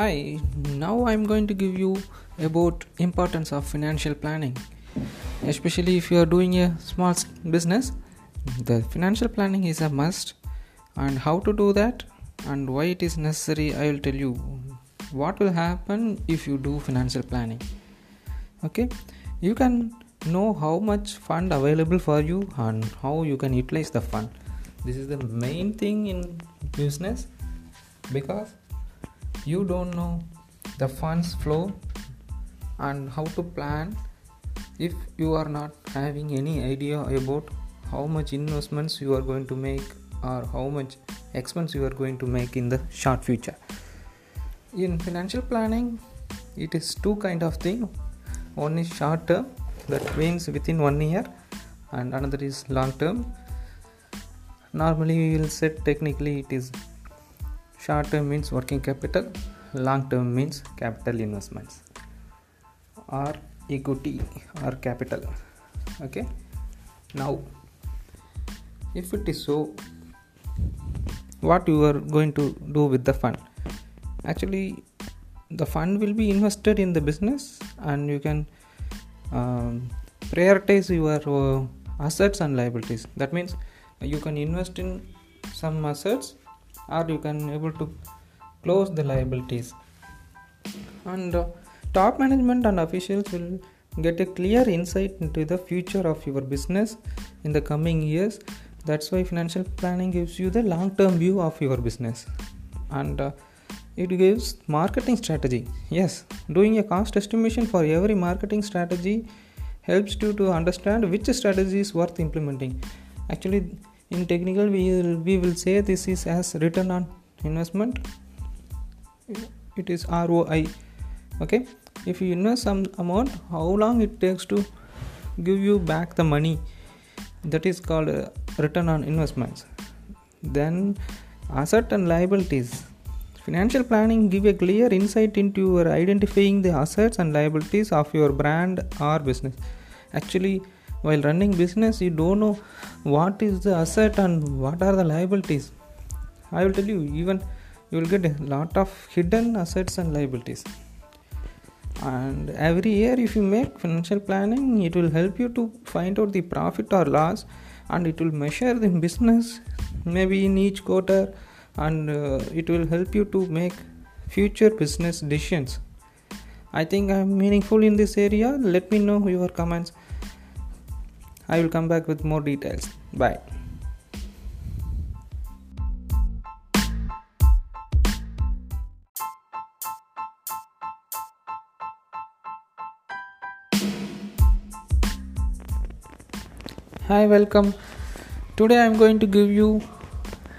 Hi, now I'm going to give you about importance of financial planning. Especially if you are doing a small business, the financial planning is a must and how to do that and why it is necessary I will tell you what will happen if you do financial planning. Okay? You can know how much fund available for you and how you can utilize the fund. This is the main thing in business because you don't know the funds flow and how to plan if you are not having any idea about how much investments you are going to make or how much expense you are going to make in the short future. In financial planning it is two kind of thing. One is short term that means within one year and another is long term. Normally we will set technically it is short term means working capital long term means capital investments. Or equity or capital. Okay? Now if it is so what you are going to do with the fund? Actually the fund will be invested in the business and you can um, prioritize your uh, assets and liabilities. That means you can invest in some assets or you can able to close the liabilities. And uh, top management and officials will get a clear insight into the future of your business in the coming years. That's why financial planning gives you the long term view of your business. And uh, it gives marketing strategy. Yes doing a cost estimation for every marketing strategy helps you to understand which strategy is worth implementing. Actually in technical we will, we will say this is as return on investment. It is roi okay? If you invest some amount how long it takes to give you back the money? That is called uh, return on investments. Then asset and liabilities. Financial planning give a clear insight into your identifying the assets and liabilities of your brand or business. Actually while running business you don't know what is the asset and what are the liabilities. I will tell you even you will get a lot of hidden assets and liabilities. And every year if you make financial planning it will help you to find out the profit or loss and it will measure the business maybe in each quarter and uh, it will help you to make future business decisions. I think i'm meaningful in this area. Let me know your comments i will come back with more details bye Hi, welcome. Today I'm going to give you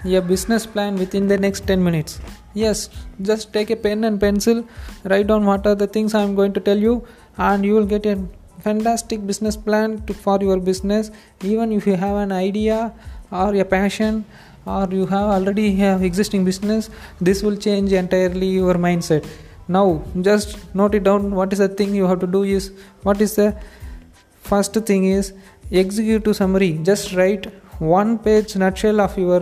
a business plan within the next 10 minutes. Yes, just take a pen and pencil, write down what are the things I'm going to tell you, and you will get a fantastic business plan to, for your business. Even if you have an idea or a passion or you have already have existing business, this will change entirely your mindset. Now, just note it down. What is the thing you have to do is what is the first thing is executive summary just write one page nutshell of your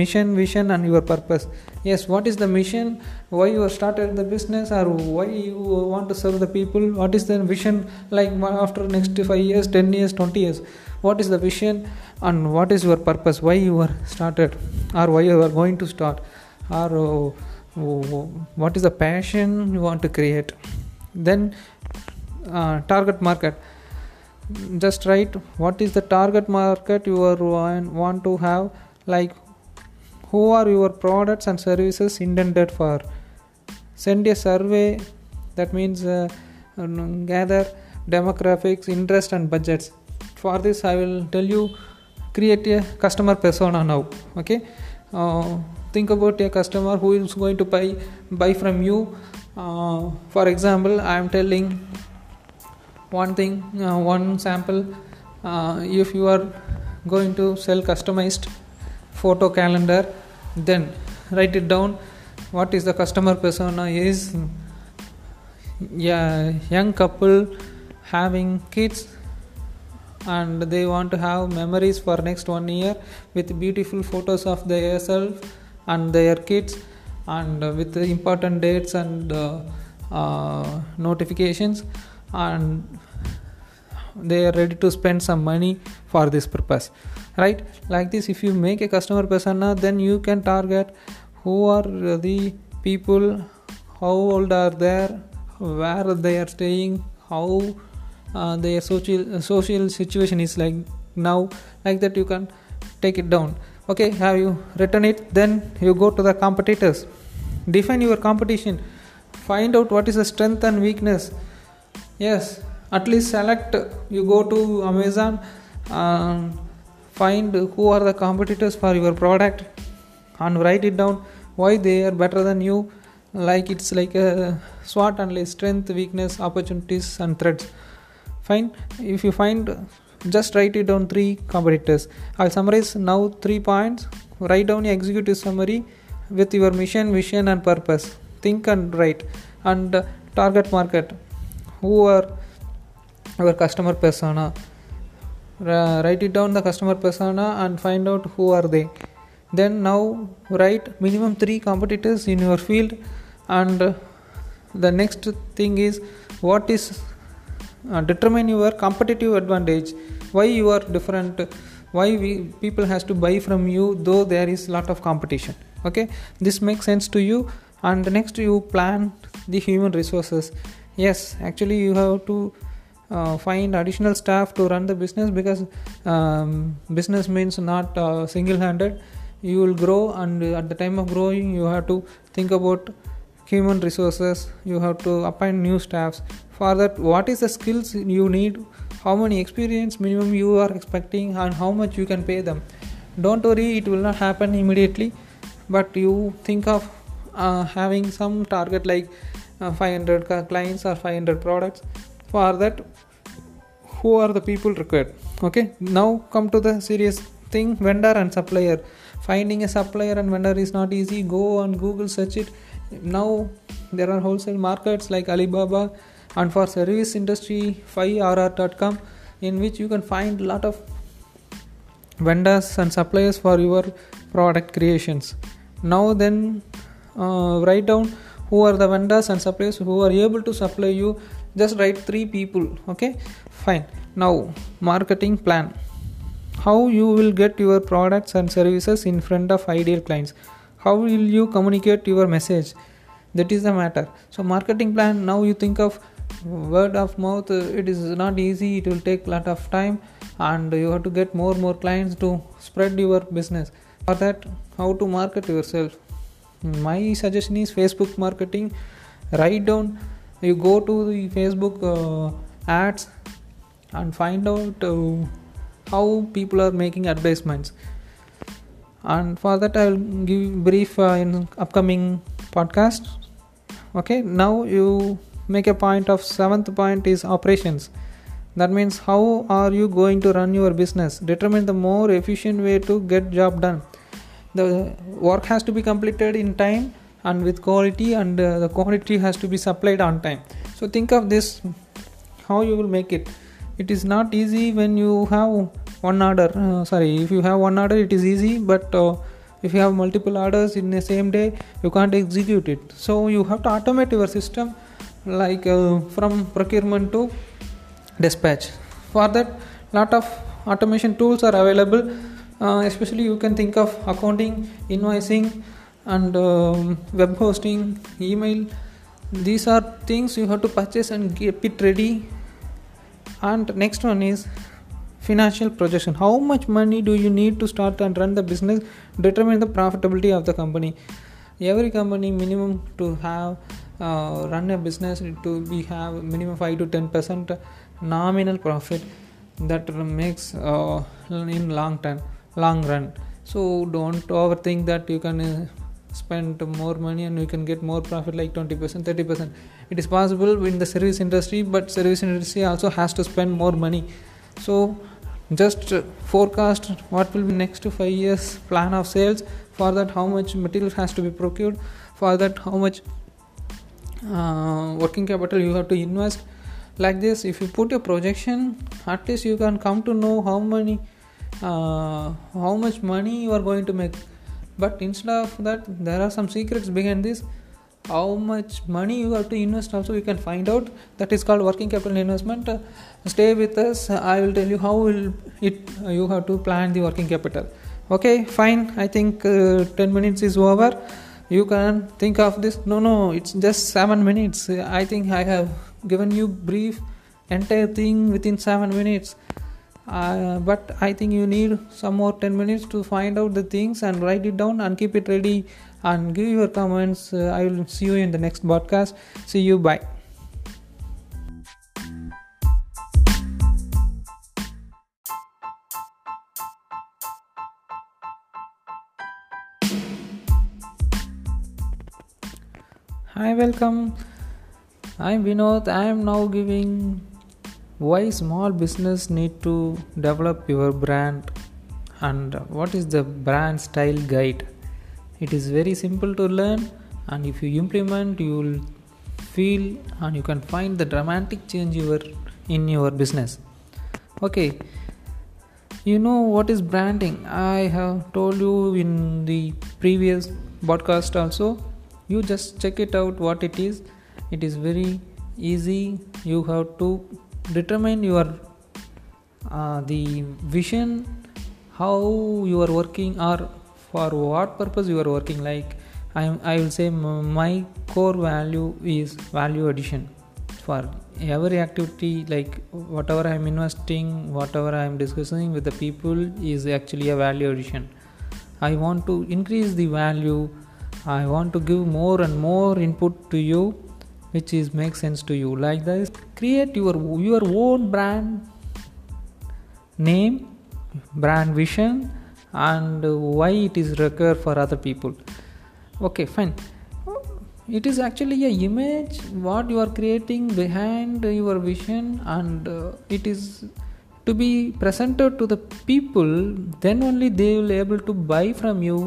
mission vision and your purpose yes what is the mission why you started the business or why you want to serve the people? What is the vision like after next 5 years 10 years 20 years? What is the vision and what is your purpose? Why you are started or why you are going to start? Or uh, what is the passion you want to create? Then uh, target market. Just write what is the target market you are want to have? Like who are your products and services intended for send a survey. That means uh, gather demographics interest and budgets. For this i will tell you create a customer persona now okay? Uh, think about a customer who is going to buy buy from you. Uh, for example i am telling one thing uh, one sample. Uh, if you are going to sell customized photo calendar then write it down what is the customer persona is yeah young couple having kids and they want to have memories for next one year with beautiful photos of their self and their kids and with important dates and uh, uh, notifications and they are ready to spend some money for this purpose. Right? Like this if you make a customer persona then you can target who are the people? How old are they, where they are staying? How uh, their social social situation is like now? Like that you can take it down. Okay have you written it? Then you go to the competitors. Define your competition. Find out what is the strength and weakness. Yes at least select. You go to amazon and find who are the competitors for your product and write it down why they are better than you. Like it's like a SWOT analysis strength weakness opportunities and threats. Fine. If you find just write it down three competitors. I'll summarize now three points. Write down your executive summary with your mission vision and purpose. Think and write. And uh, target market. Who are our customer persona? Uh, write it down the customer persona and find out who are they then now write minimum three competitors in your field and the next thing is what is uh, determine your competitive advantage. Why you are different? Why we people has to buy from you though there is lot of competition. Okay? This makes sense to you. And next you plan the human resources. Yes actually you have to uh, find additional staff to run the business because um, business means not uh, single handed you will grow and at the time of growing you have to think about human resources. You have to appoint new staffs. For that what is the skills you need? How many experience minimum you are expecting and how much you can pay them? Don't worry it will not happen immediately but you think of uh, having some target like uh, 500 clients or 500 products. For that who are the people required? Okay now come to the serious thing vendor and supplier finding a supplier and vendor is not easy go on google search it. Now there are wholesale markets like alibaba and for service industry fiverr.com in which you can find a lot of vendors and suppliers for your product creations. Now then uh, write down who are the vendors and suppliers who are able to supply you. Just write three people okay? Fine. Now marketing plan how you will get your products and services in front of ideal clients? How will you communicate your message? That is the matter. So marketing plan now you think of word of mouth it is not easy it will take lot of time and you have to get more more clients to spread your business. For that how to market yourself? My suggestion is facebook marketing. Write down you go to the facebook uh, ads and find out uh, how people are making advertisements. And for that i will give brief uh, in upcoming podcast. Okay now you make a point of seventh point is operations. That means how are you going to run your business? Determine the more efficient way to get job done. The work has to be completed in time and with quality and uh, the quantity has to be supplied on time. So think of this how you will make it. It is not easy when you have one order. Uh, sorry if you have one order it is easy but uh, if you have multiple orders in the same day you can't execute it. So you have to automate your system like uh, from procurement to dispatch. For that lot of automation tools are available. Uh, especially you can think of accounting invoicing and um, web hosting email. These are things you have to purchase and keep it ready. And next one is financial projection. How much money do you need to start and run the business? Determine the profitability of the company. Every company minimum to have uh, run a business to be have minimum 5 to 10 percent nominal profit. That makes uh, in long term long run. So don't overthink that you can uh, spend more money and you can get more profit like 20% 30% it is possible in the service industry but service industry also has to spend more money. So just forecast what will be next 5 years plan of sales. For that how much material has to be procured. For that how much uh, working capital you have to invest. Like this if you put a projection at least you can come to know how many uh, how much money you are going to make. But instead of that there are some secrets behind this. How much money you have to invest also you can find out. That is called working capital investment. uh, stay with us. I will tell you how will it you have to plan the working capital. Okay fine. I think uh, 10 minutes is over. You can think of this. No no it's just 7 minutes. I think i have given you brief entire thing within 7 minutes. Uh, but i think you need some more 10 minutes to find out the things and write it down and keep it ready and give your comments. Uh, i will see you in the next podcast see you. Bye hi welcome. I'm vinod. I am now giving why small business need to develop your brand and what is the brand style guide. It is very simple to learn and if you implement you will feel and you can find the dramatic change your in your business. Okay. You know what is branding? I have told you in the previous podcast also you just check it out what it is. It is very easy. You have to determine your uh, the vision how you are working or for what purpose you are working. Like i i will say my core value is value addition. For every activity like whatever i am investing whatever i am discussing with the people is actually a value addition. I want to increase the value i want to give more and more input to you which is makes sense to you. Like this create your your own brand name brand vision and why it is required for other people. Okay fine. It is actually a image what you are creating behind your vision and uh, it is to be presented to the people then only they will able to buy from you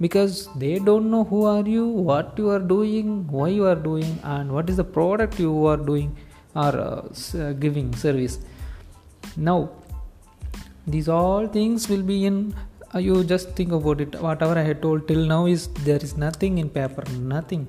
because they don't know who are you what you are doing why you are doing and what is the product you are doing or uh, uh, giving service. Now these all things will be in uh, you just think about it. Whatever i had told till now is there is nothing in paper nothing.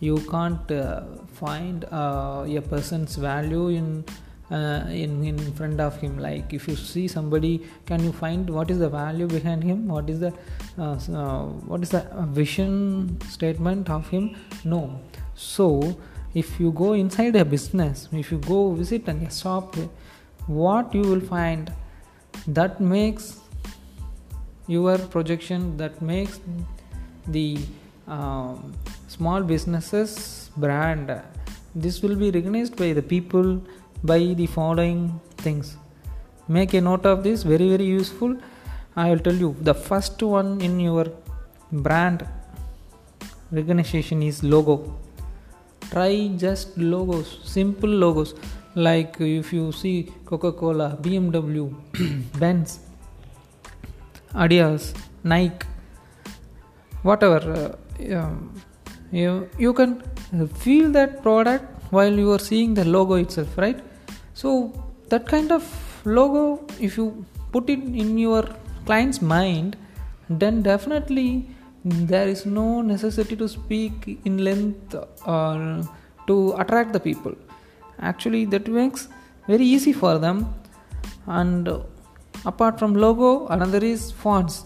You can't uh, find uh, a person's value in uh, in in front of him. Like if you see somebody can you find what is the value behind him? What is the uh, uh, what is the vision statement of him? No. So if you go inside a business if you go visit a shop what you will find that makes your projection that makes the um, small businesses brand this will be recognized by the people by the following things. Make a note of this very very useful i will tell you the first one in your brand recognition is logo. Try just logos simple logos. Like if you see coca-cola bmw benz adidas nike whatever uh, um, you, you can feel that product while you are seeing the logo itself right? So that kind of logo if you put it in your client's mind then definitely there is no necessity to speak in length or to attract the people. Actually that makes very easy for them. And apart from logo another is fonts.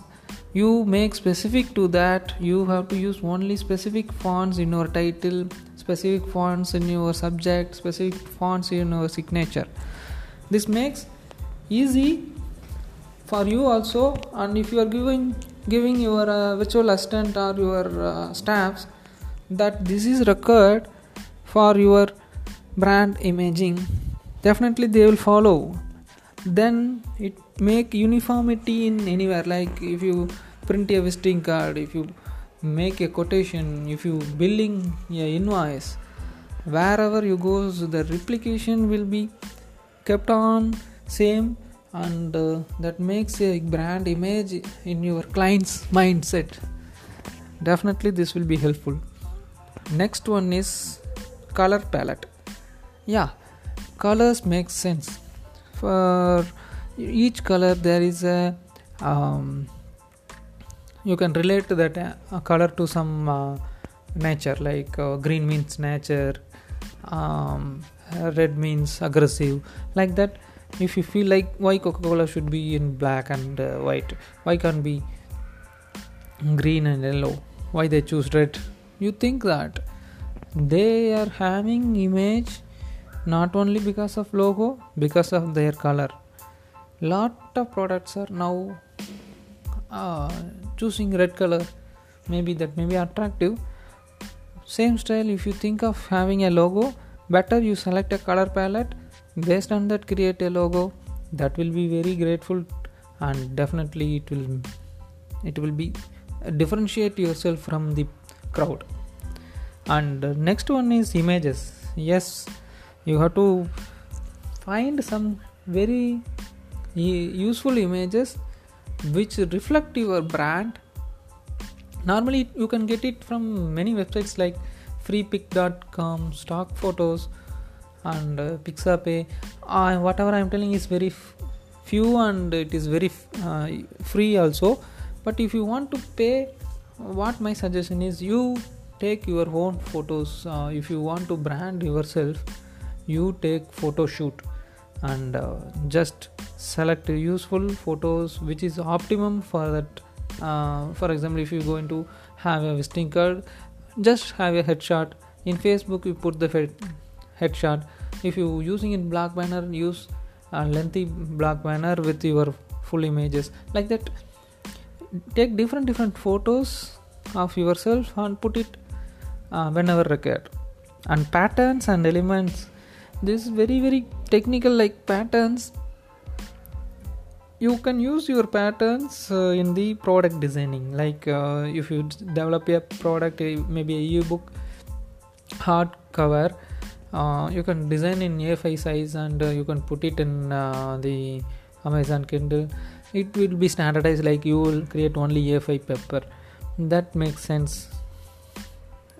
You make specific to that. You have to use only specific fonts in your title specific fonts in your subject specific fonts in your signature. This makes easy for you also and if you are giving giving your uh, virtual assistant or your uh, staffs that this is required for your brand imaging. Definitely they will follow. Then it make uniformity in anywhere like if you print a visiting card if you make a quotation if you billing a invoice wherever you go the replication will be kept on same and uh, that makes a brand image in your client's mindset. Definitely this will be helpful. Next one is color palette. Yeah colors make sense. For each color there is a um, you can relate that uh, color to some uh, nature like uh, green means nature um, red means aggressive like that if you feel like why coca-cola should be in black and uh, white why can't be green and yellow? Why they choose red? You think that. They are having image not only because of logo because of their color. Lot of products are now uh, choosing red color. Maybe that may be attractive. Same style if you think of having a logo better you select a color palette based on that create a logo that will be very grateful and definitely it will it will be uh, differentiate yourself from the crowd. And uh, next one is images. Yes you have to find some very useful images which reflect your brand. Normally you can get it from many websites like freepik.com stock photos and uh, pixabay uh, whatever i'm telling is very f- few and it is very f- uh, free also. But if you want to pay what my suggestion is you take your own photos uh, if you want to brand yourself you take photo shoot and uh, just select useful photos which is optimum for that uh, for example if you going to have a visiting card just have a headshot. In facebook you put the headshot if you using in black banner use a lengthy black banner with your full images. Like that take different different photos of yourself and put it uh, whenever required. And patterns and elements. This is very very technical like patterns. You can use your patterns uh, in the product designing. Like uh, if you develop a product maybe a ebook hard cover uh, you can design in a5 size and uh, you can put it in uh, the amazon kindle. It will be standardized like you will create only a5 paper. That makes sense.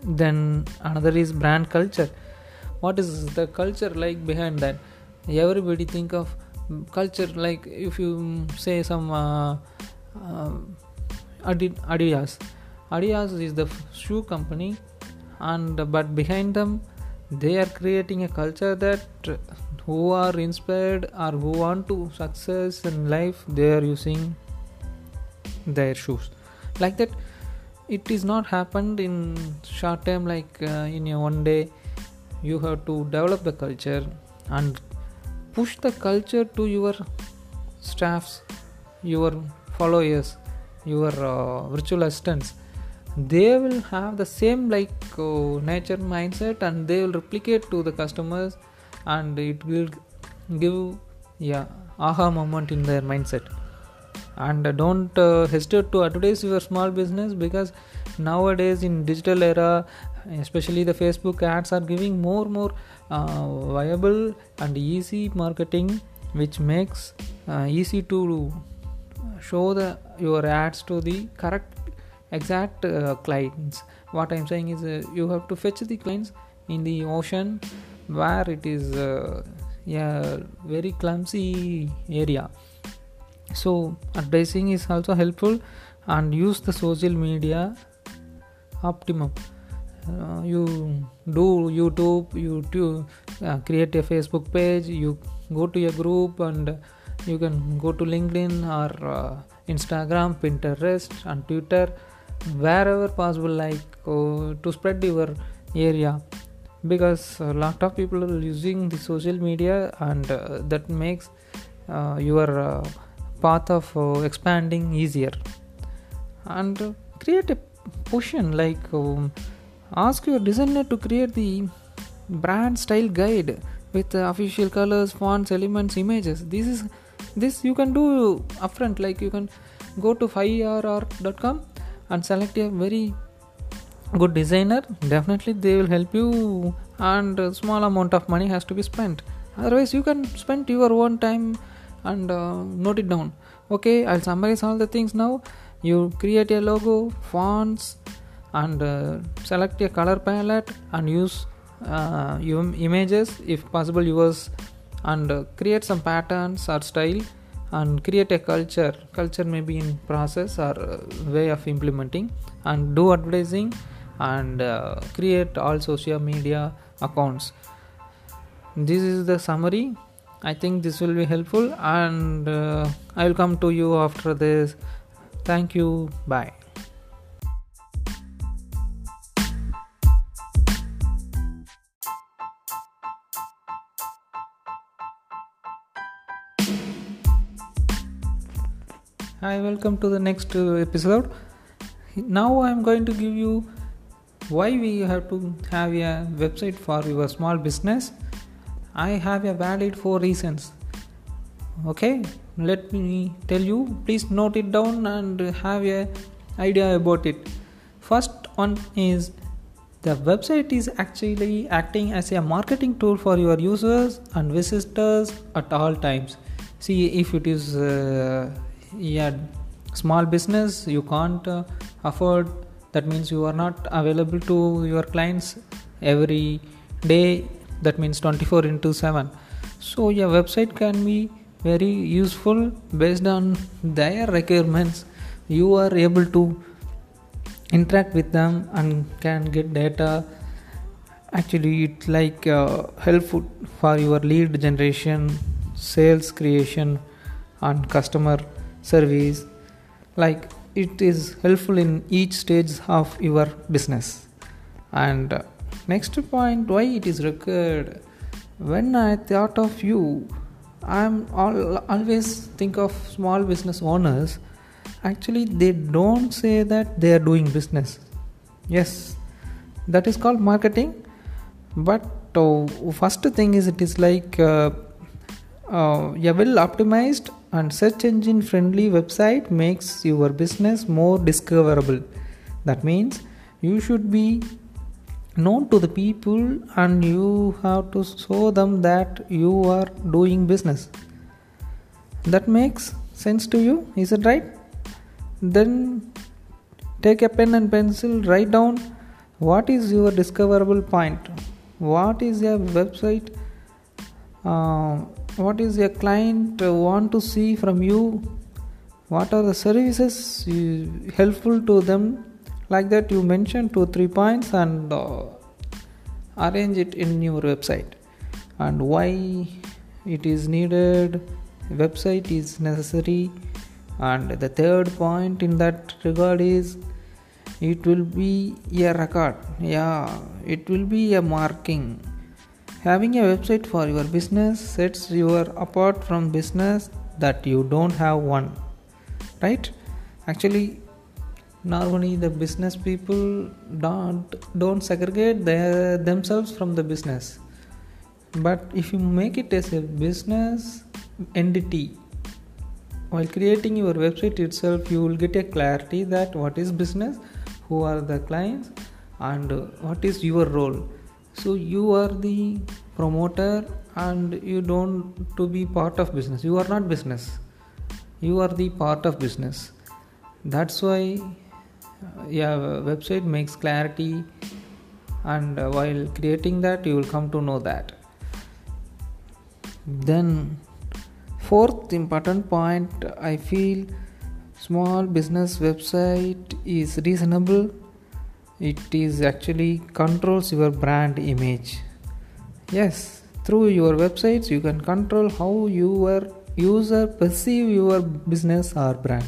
Then another is brand culture. What is the culture like behind that? Everybody think of culture like if you say some uh, uh, adidas. Adidas is the shoe company and but behind them they are creating a culture that who are inspired or who want to success in life they are using their shoes. Like that it is not happened in short time like uh, in a one day you have to develop the culture and push the culture to your staffs your followers your uh, virtual assistants they will have the same like uh, nature mindset and they will replicate to the customers and it will give yeah aha moment in their mindset. And don't uh, hesitate to advertise your small business because nowadays in digital era especially the facebook ads are giving more more uh, viable and easy marketing which makes uh, easy to show the your ads to the correct exact uh, clients. What i'm saying is uh, you have to fetch the clients in the ocean where it is uh, a very clumsy area. So advertising is also helpful and use the social media optimum. Uh, you do youtube youtube uh, create a facebook page you go to a group and you can go to linkedin or uh, instagram pinterest and twitter wherever possible like uh, to spread your area. Because a lot of people are using the social media and uh, that makes uh, your path of expanding easier. And create a portion like um, ask your designer to create the brand style guide with official colors fonts elements images. This is this you can do upfront like you can go to fiverr.com and select a very good designer. Definitely they will help you and small amount of money has to be spent. Otherwise you can spend your own time and uh, note it down. Okay i'll summarize all the things now. You create a logo fonts and uh, select a color palette and use uh, images if possible yours and uh, create some patterns or style and create a culture. Culture may be in process or uh, way of implementing. And do advertising and uh, create all social media accounts. This is the summary. I think this will be helpful. And uh, i will come to you after this. Thank you. Bye Hi, welcome to the next uh, episode. Now I'm going to give you why we have to have a website for your small business. I have a valid four reasons. Okay, let me tell you. Please note it down and have a idea about it. First one is the website is actually acting as a marketing tool for your users and visitors at all times. See if it is uh, yeah small business you can't uh, afford. That means you are not available to your clients every day. That means 24 into 7 so your website can be very useful based on their requirements. You are able to interact with them and can get data. Actually it's like uh, helpful for your lead generation sales creation and customer service like it is helpful in each stage of your business. And uh, next point why it is required? When i thought of you i'm all, always think of small business owners. Actually they don't say that they are doing business. Yes that is called marketing. But uh, first thing is it is like uh, uh, a well optimized and search engine friendly website makes your business more discoverable. That means you should be known to the people and you have to show them that you are doing business. That makes sense to you is it right? Then take a pen and pencil write down what is your discoverable point. What is your website uh, what is your client want to see from you? What are the services helpful to them? Like that you mention two three points and uh, arrange it in your website. And why it is needed website is necessary. And the third point in that regard is it will be a record. Yeah it will be a marking Having a website for your business sets you apart from business that you don't have one. Right? Actually, normally the business people don't don't segregate their, themselves from the business. But if you make it as a business entity, while creating your website itself, you will get a clarity that what is business, who are the clients, and what is your role so you are the promoter and you don't to be part of business. You are not business. You are the part of business. That's why uh, yeah website makes clarity and uh, while creating that you will come to know that. Then fourth important point i feel small business website is reasonable it is actually controls your brand image. Yes through your websites you can control how your user perceive your business or brand.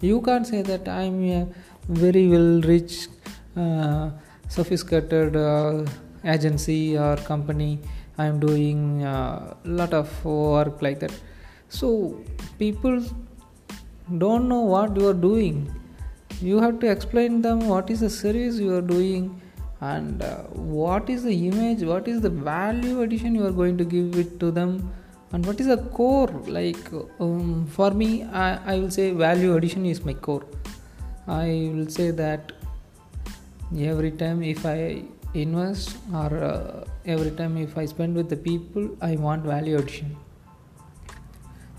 You can't say that i'm a very well rich uh, sophisticated uh, agency or company. I'm doing a uh, lot of work like that. So people don't know what you are doing you have to explain them what is the service you are doing and uh, what is the image what is the value addition you are going to give it to them and what is the core like um, for me I, I will say value addition is my core. I will say that every time if i invest or uh, every time if i spend with the people i want value addition.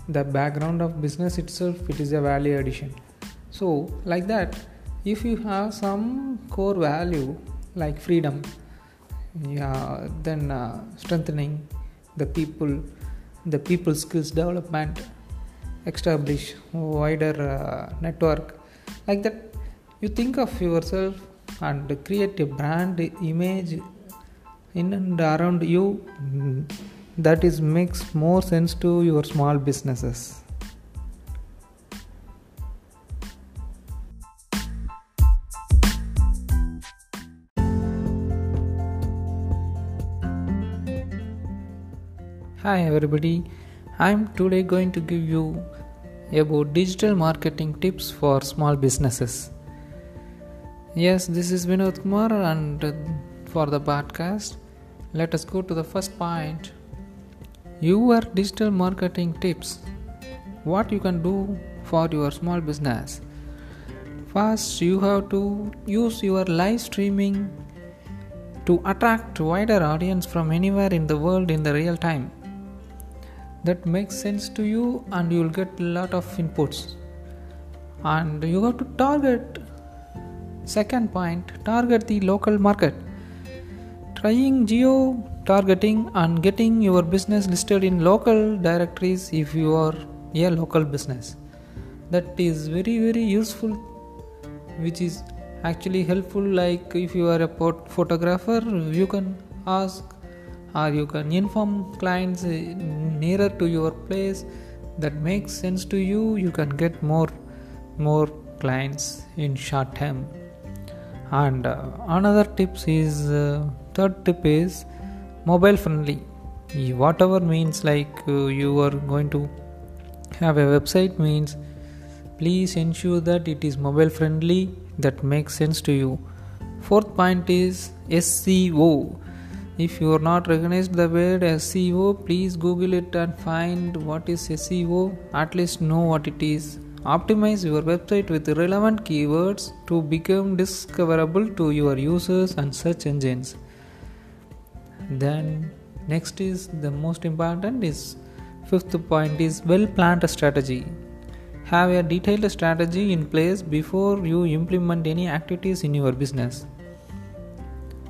The background of business itself it is a value addition so like that if you have some core value like freedom yeah then uh, strengthening the people the people skills development establish wider uh, network. Like that you think of yourself and create a brand image in and around you that is makes more sense to your small businesses Hi everybody, I'm today going to give you about digital marketing tips for small businesses. Yes, this is Vinod Kumar and uh, for the podcast, let us go to the first point. Your digital marketing tips. What you can do for your small business. First, you have to use your live streaming to attract wider audience from anywhere in the world in the real time that makes sense to you and you'll get a lot of inputs. And you have to target second point target the local market. Trying geo targeting and getting your business listed in local directories if you are a local business. That is very very useful which is actually helpful like if you are a photographer you can ask or you can inform clients eh, nearer to your place? That makes sense to you. You can get more more clients in short term. And uh, another tips is uh, third tip is mobile friendly. Whatever means like uh, you are going to have a website means please ensure that it is mobile friendly. That makes sense to you. Fourth point is seo if you are not recognized the word SEO, please Google it and find what is SEO. At least know what it is. Optimize your website with relevant keywords to become discoverable to your users and search engines. Then next is the most important is fifth point is well planned strategy. Have a detailed strategy in place before you implement any activities in your business.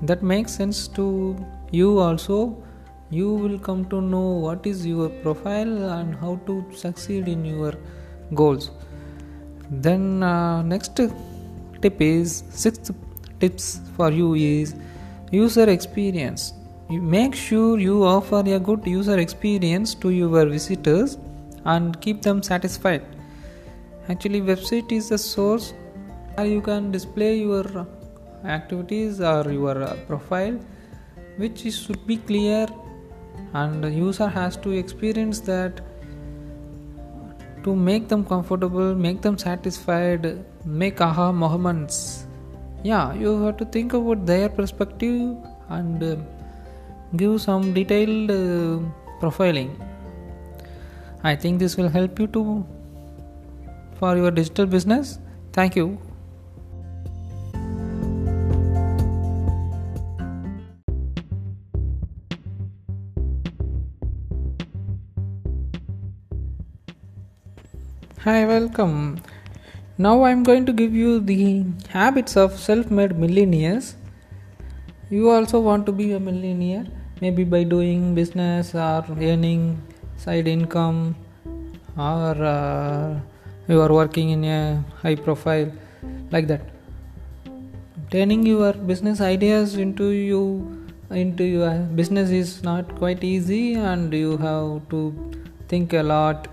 That makes sense to you also you will come to know what is your profile and how to succeed in your goals. Then uh, next tip is sixth tips for you is user experience. Make sure you offer a good user experience to your visitors and keep them satisfied. Actually website is the source where you can display your activities or your profile which should be clear. And the user has to experience that to make them comfortable make them satisfied make aha moments. Yeah you have to think about their perspective and uh, give some detailed uh, profiling. I think this will help you to for your digital business. Thank you Hi, welcome. Now I'm going to give you the habits of self made millionaires. You also want to be a millionaire, maybe by doing business or earning side income, or uh, you are working in a high profile, like that. Turning your business ideas into you into your business is not quite easy, and you have to think a lot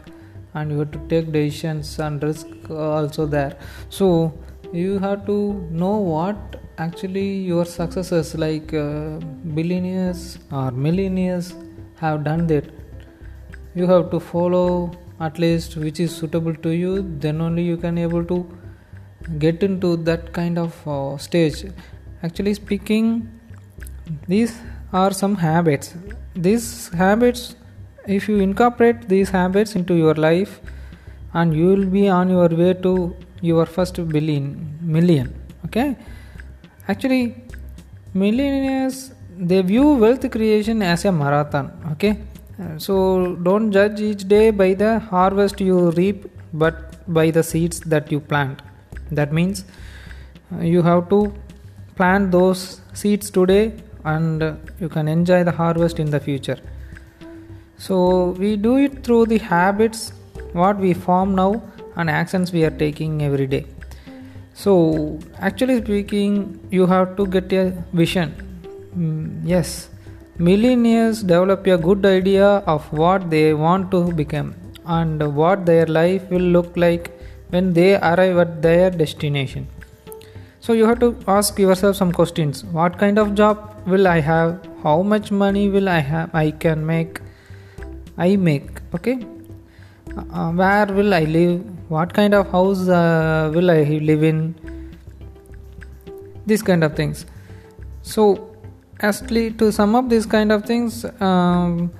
and you have to take decisions and risk also there. So you have to know what actually your successors like uh, billionaires or millionaires have done that. You have to follow at least which is suitable to you then only you can able to get into that kind of uh, stage. Actually speaking these are some habits. These habits if you incorporate these habits into your life and you will be on your way to your first billion million okay? Actually millionaires they view wealth creation as a marathon okay? So don't judge each day by the harvest you reap but by the seeds that you plant. That means uh, you have to plant those seeds today and you can enjoy the harvest in the future so we do it through the habits what we form now and actions we are taking every day. So actually speaking you have to get a vision. Mm, yes. Millionaires develop a good idea of what they want to become and what their life will look like when they arrive at their destination. So you have to ask yourself some questions. What kind of job will i have? How much money will i have i can make i make okay? Uh, where will i live? What kind of house uh, will i live in? These kind of things. So actually to sum up these kind of things um,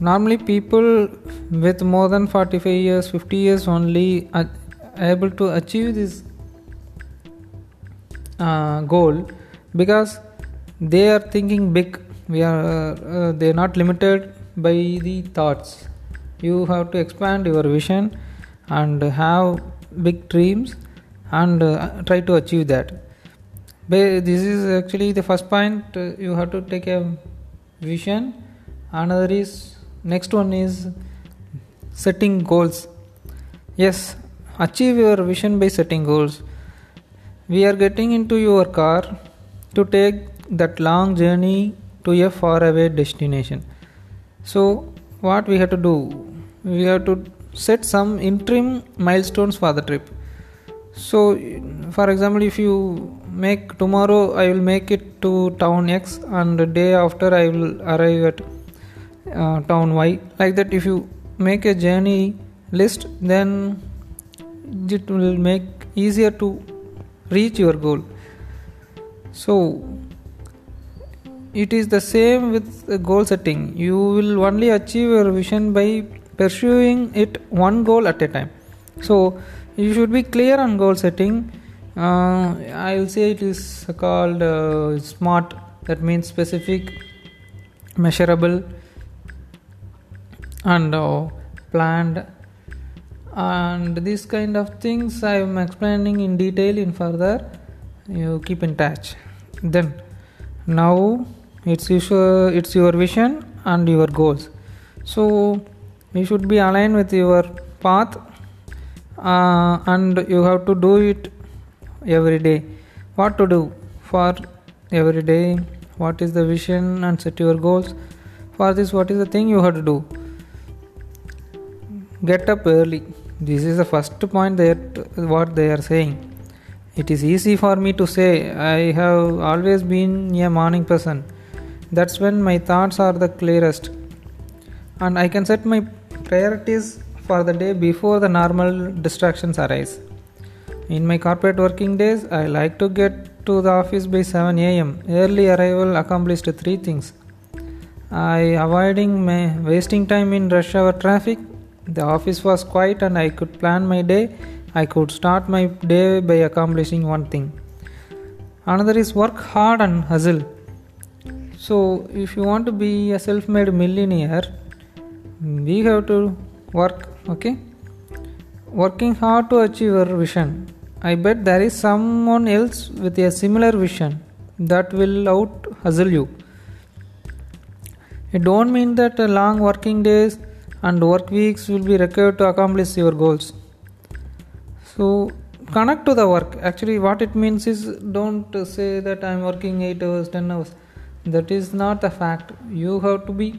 normally people with more than 45 years 50 years only are able to achieve this uh, goal because they are thinking big. We are uh, they are not limited by the thoughts. You have to expand your vision and have big dreams and uh, try to achieve that. This is actually the first point uh, you have to take a vision. Another is next one is setting goals. Yes achieve your vision by setting goals. We are getting into your car to take that long journey to a faraway destination so what we have to do? We have to set some interim milestones for the trip. So for example if you make tomorrow i will make it to town x and the day after i will arrive at uh, town y. Like that if you make a journey list then it will make easier to reach your goal. So it is the same with goal setting. You will only achieve your vision by pursuing it one goal at a time. So you should be clear on goal setting. Uh, i will say it is called uh, smart. That means specific measurable and uh, planned. And this kind of things i am explaining in detail in further. You keep in touch. Then now it's your it's your vision and your goals. So you should be aligned with your path uh, and you have to do it every day. What to do for every day? What is the vision and set your goals? For this what is the thing you have to do? Get up early. This is the first point that what they are saying. It is easy for me to say i have always been a morning person that's when my thoughts are the clearest and i can set my priorities for the day before the normal distractions arise. In my corporate working days, I like to get to the office by 7 am. Early arrival accomplished three things. I avoiding my wasting time in rush hour traffic. The office was quiet and I could plan my day. I could start my day by accomplishing one thing. Another is work hard and hustle. So, if you want to be a self made millionaire, we have to work okay? Working hard to achieve your vision. I bet there is someone else with a similar vision that will out hustle you. It don't mean that long working days and work weeks will be required to accomplish your goals. So connect to the work. Actually what it means is don't say that i'm working 8 hours 10 hours that is not a fact. You have to be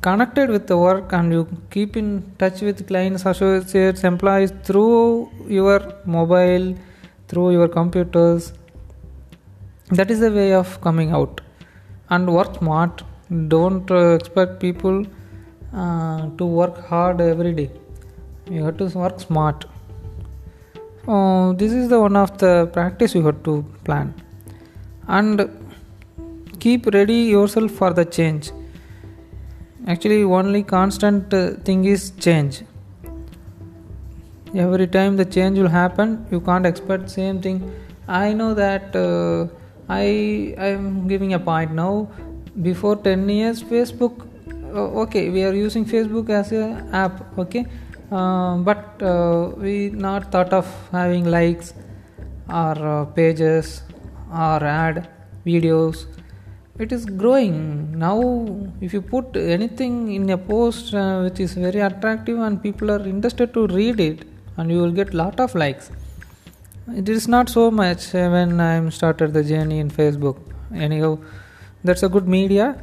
connected with the work and you keep in touch with clients associates employees through your mobile through your computers. That is the way of coming out. And work smart. Don't uh, expect people uh, to work hard every day. You have to work smart. Uh, this is the one of the practice you have to plan. And keep ready yourself for the change. Actually only constant uh, thing is change. Every time the change will happen you can't expect same thing. I know that uh, i i am giving a point now. Before 10 years facebook uh, okay we are using facebook as a app okay? Uh, but uh, we not thought of having likes or uh, pages or ad videos it is growing. Now if you put anything in a post uh, which is very attractive and people are interested to read it and you will get lot of likes. It is not so much uh, when i started the journey in facebook. Anyhow that's a good media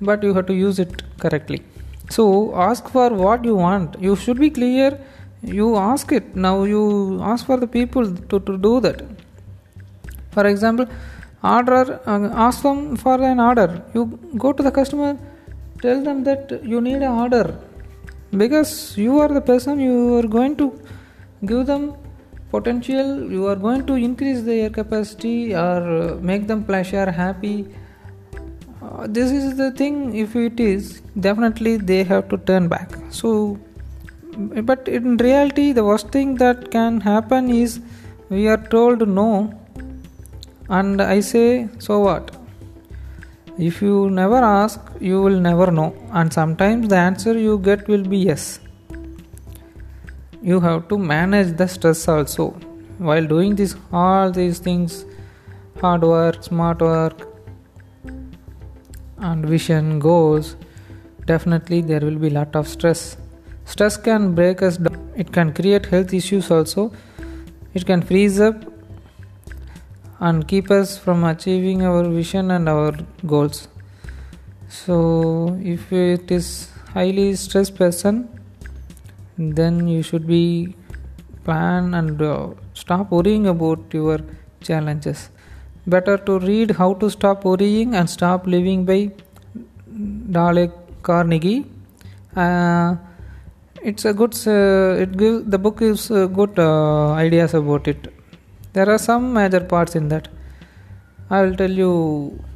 but you have to use it correctly. So ask for what you want. You should be clear. You ask it. Now you ask for the people to, to do that. For example order uh, ask them for an order. You go to the customer tell them that you need an order. Because you are the person you are going to give them potential you are going to increase their capacity or uh, make them pleasure happy. Uh, this is the thing if it is definitely they have to turn back. So but in reality the worst thing that can happen is we are told no and i say so what? If you never ask you will never know. And sometimes the answer you get will be yes. You have to manage the stress also. While doing this all these things hard work smart work and vision goals definitely there will be lot of stress. Stress can break us down. It can create health issues also. It can freeze up and keep us from achieving our vision and our goals. So if it is highly stressed person then you should be plan and uh, stop worrying about your challenges. Better to read how to stop worrying and stop living by Dale Carnegie. Uh, it's a good uh, it gives the book gives uh, good uh, ideas about it there are some major parts in that. I will tell you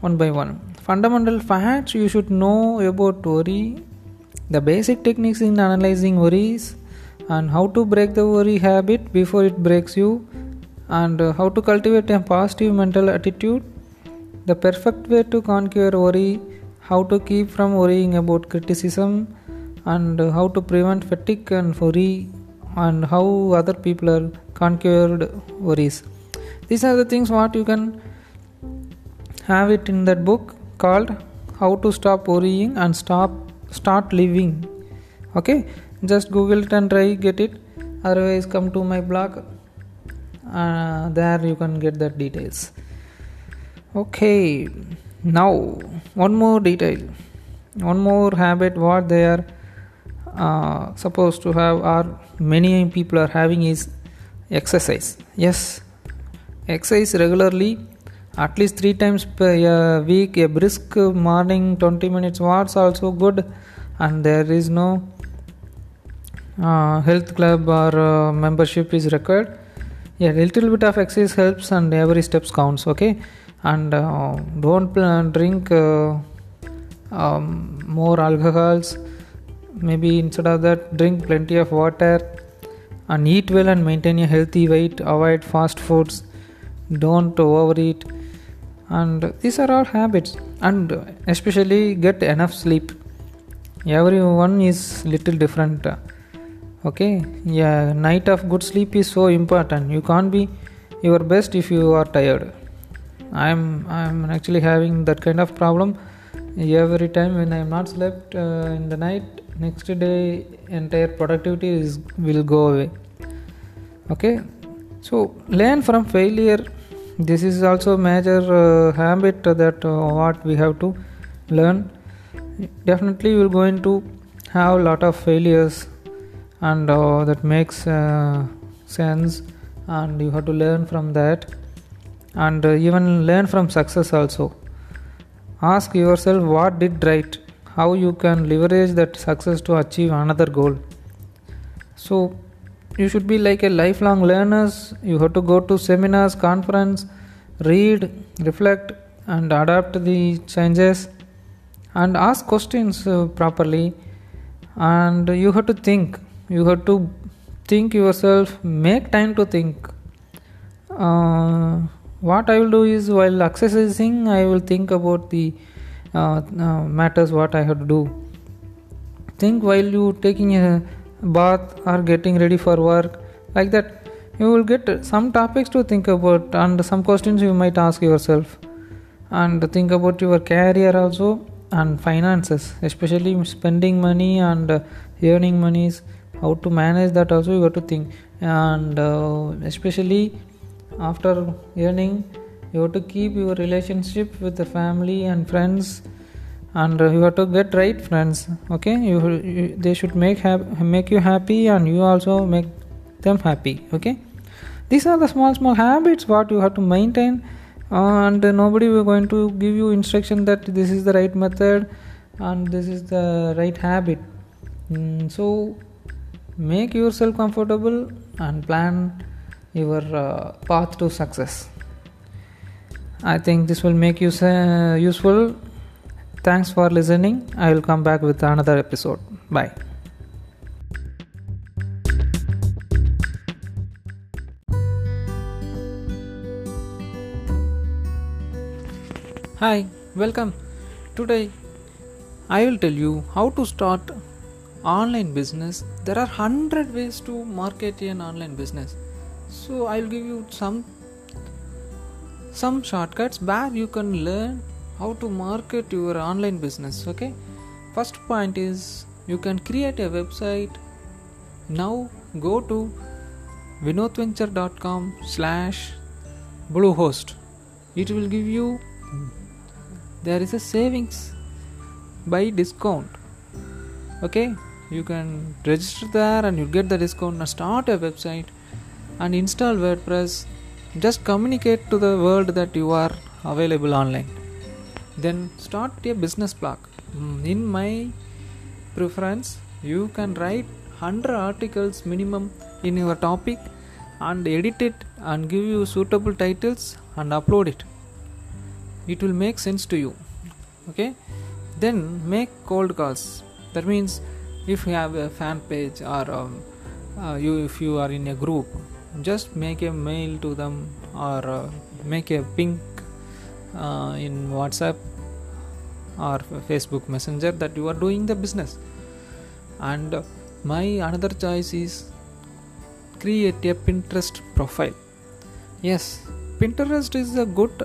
one by one. Fundamental facts you should know about worry. The basic techniques in analyzing worries and how to break the worry habit before it breaks you and how to cultivate a positive mental attitude. The perfect way to conquer worry how to keep from worrying about criticism and how to prevent fatigue and worry and how other people are conquered worries. These are the things what you can have it in that book called how to stop worrying and stop start living. Okay? Just google it and try get it. Otherwise come to my blog. Uh, there you can get that details. Okay. Now one more detail. One more habit what they are uh, supposed to have or many people are having is exercise. Yes. Exercise regularly at least three times per week. A brisk morning 20 minutes was also good. And there is no uh, health club or uh, membership is required. Yeah little bit of exercise helps and every steps counts okay? And uh, don't drink uh, um, more alcohols. Maybe instead of that drink plenty of water and eat well and maintain a healthy weight avoid fast foods don't overeat and these are all habits. And especially get enough sleep. Everyone is little different okay? Yeah night of good sleep is so important. You can't be your best if you are tired. I'm i'm actually having that kind of problem every time when i'm not slept uh, in the night next day entire productivity is will go away. Okay? So learn from failure. This is also major uh, habit that uh, what we have to learn. Definitely we're going to have a lot of failures and uh, that makes uh, sense and you have to learn from that. And uh, even learn from success also. Ask yourself what did right how you can leverage that success to achieve another goal. So you should be like a lifelong learners. You have to go to seminars conference read reflect and adapt the changes and ask questions uh, properly. And you have to think. You have to think yourself. Make time to think. Uh, what i will do is while exercising i will think about the uh, uh, matters what I have to do. Think while you taking a bath or getting ready for work, like that, you will get some topics to think about and some questions you might ask yourself. and think about your career also and finances especially spending money and earning monies how to manage that also you have to think and uh, especially after earning you have to keep your relationship with the family and friends and you have to get right friends okay? You, you they should make hap- make you happy and you also make them happy okay? These are the small small habits what you have to maintain and nobody will going to give you instruction that this is the right method and this is the right habit. Mm, so make yourself comfortable and plan your uh, path to success i think this will make you uh, useful thanks for listening i will come back with another episode bye Hi, welcome. Today I will tell you how to start online business. There are 100 ways to market an online business. So I will give you some some shortcuts where you can learn how to market your online business, okay? First point is you can create a website. Now go to vinodventure.com slash bluehost. It will give you there is a savings by discount okay you can register there and you get the discount now start a website and install wordpress just communicate to the world that you are available online. Then start a business blog. Mm, in my preference you can write 100 articles minimum in your topic and edit it and give you suitable titles and upload it. It will make sense to you. Okay? Then make cold calls. That means if you have a fan page or um, uh, you if you are in a group just make a mail to them or uh, make a ping uh, in whatsapp or facebook messenger that you are doing the business. And my another choice is create a pinterest profile. Yes pinterest is a good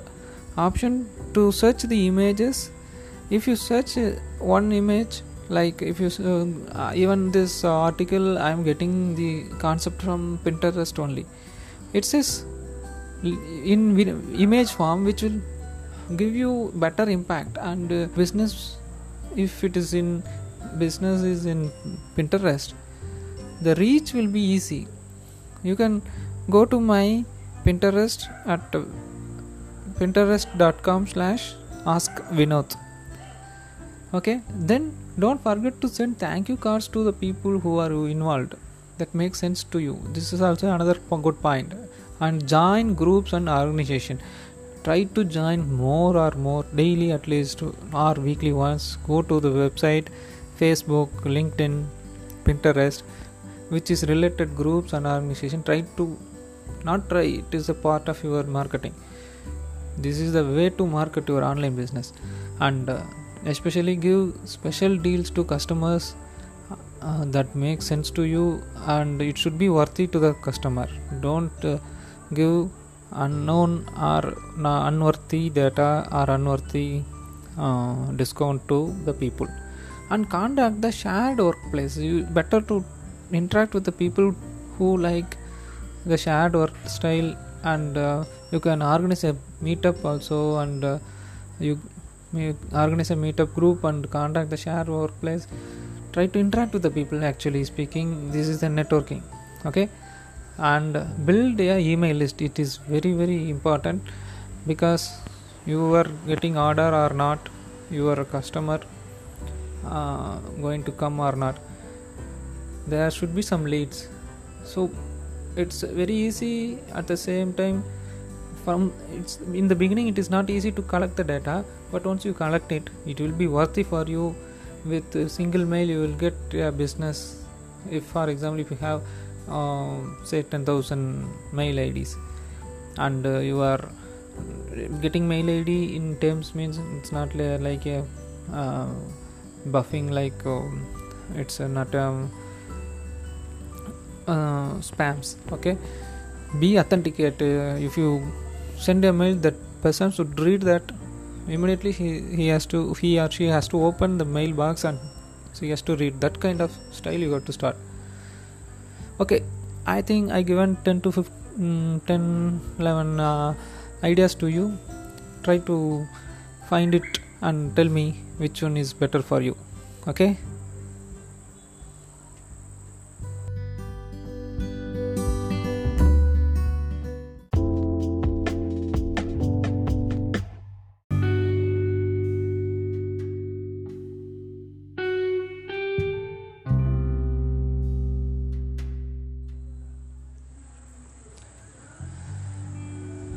option to search the images. If you search uh, one image like if you uh, even this article i am getting the concept from pinterest only. It says in image form which will give you better impact. And uh, business if it is in business is in pinterest the reach will be easy. You can go to my pinterest at pinterest.com slash ask vinod okay? Then don't forget to send thank you cards to the people who are involved. That makes sense to you. This is also another good point. And join groups and organization. Try to join more or more daily at least or weekly once. Go to the website facebook linkedin pinterest which is related groups and organization. Try to not try. It is a part of your marketing. This is the way to market your online business. And uh, especially give special deals to customers uh, that make sense to you and it should be worthy to the customer. Don't uh, give unknown or unworthy data or unworthy uh, discount to the people. And conduct the shared workplace. You better to interact with the people who like the shared work style and uh, you can organize a meetup also and uh, you organize a meetup group and contact the share workplace. Try to interact with the people actually speaking. This is the networking okay? And build a email list. It is very very important because you are getting order or not you your customer uh, going to come or not there should be some leads. So it's very easy. At the same time from it's in the beginning it is not easy to collect the data but once you collect it it will be worthy for you. With single mail you will get a business. If for example if you have uh, say 10000 mail ids and uh, you are getting mail id in terms means it's not like a uh, buffing like um, it's not um, uh, spams okay? Be authenticated. If you send a mail that person should read that immediately. He, he has to he or she has to open the mailbox and so he has to read. That kind of style you got to start. Okay i think i given 10 to 15 mm, 10 11 uh, ideas to you. Try to find it and tell me which one is better for you. Okay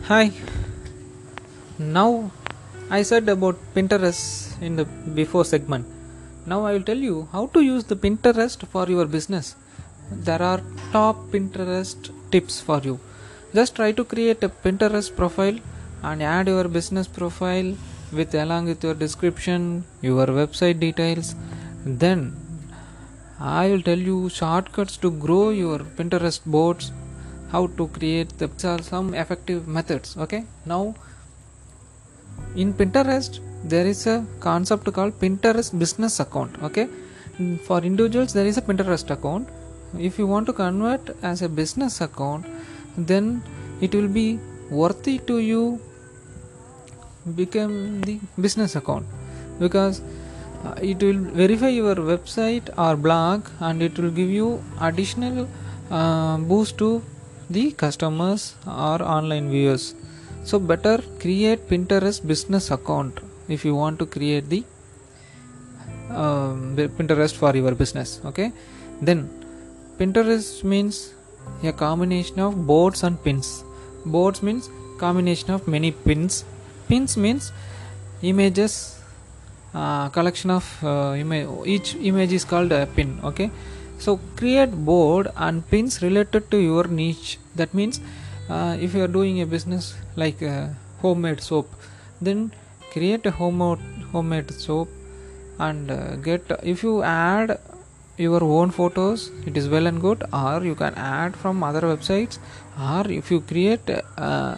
hi. Now i said about pinterest in the before segment. Now i will tell you how to use the pinterest for your business. There are top pinterest tips for you. Just try to create a pinterest profile and add your business profile with along with your description your website details. Then i will tell you shortcuts to grow your pinterest boards how to create the some effective methods okay? Now in pinterest there is a concept called pinterest business account okay? For individuals there is a pinterest account. If you want to convert as a business account then it will be worthy to you become the business account. Because uh, it will verify your website or blog and it will give you additional uh, boost to the customers or online viewers. So better create pinterest business account if you want to create the um, pinterest for your business okay? Then pinterest means a combination of boards and pins. Boards means combination of many pins. Pins means images uh, collection of uh, ima- each image is called a pin okay so create board and pins related to your niche. That means uh, if you are doing a business like homemade soap then create a homemade homemade soap and uh, get if you add your own photos it is well and good. Or you can add from other websites. Or if you create uh,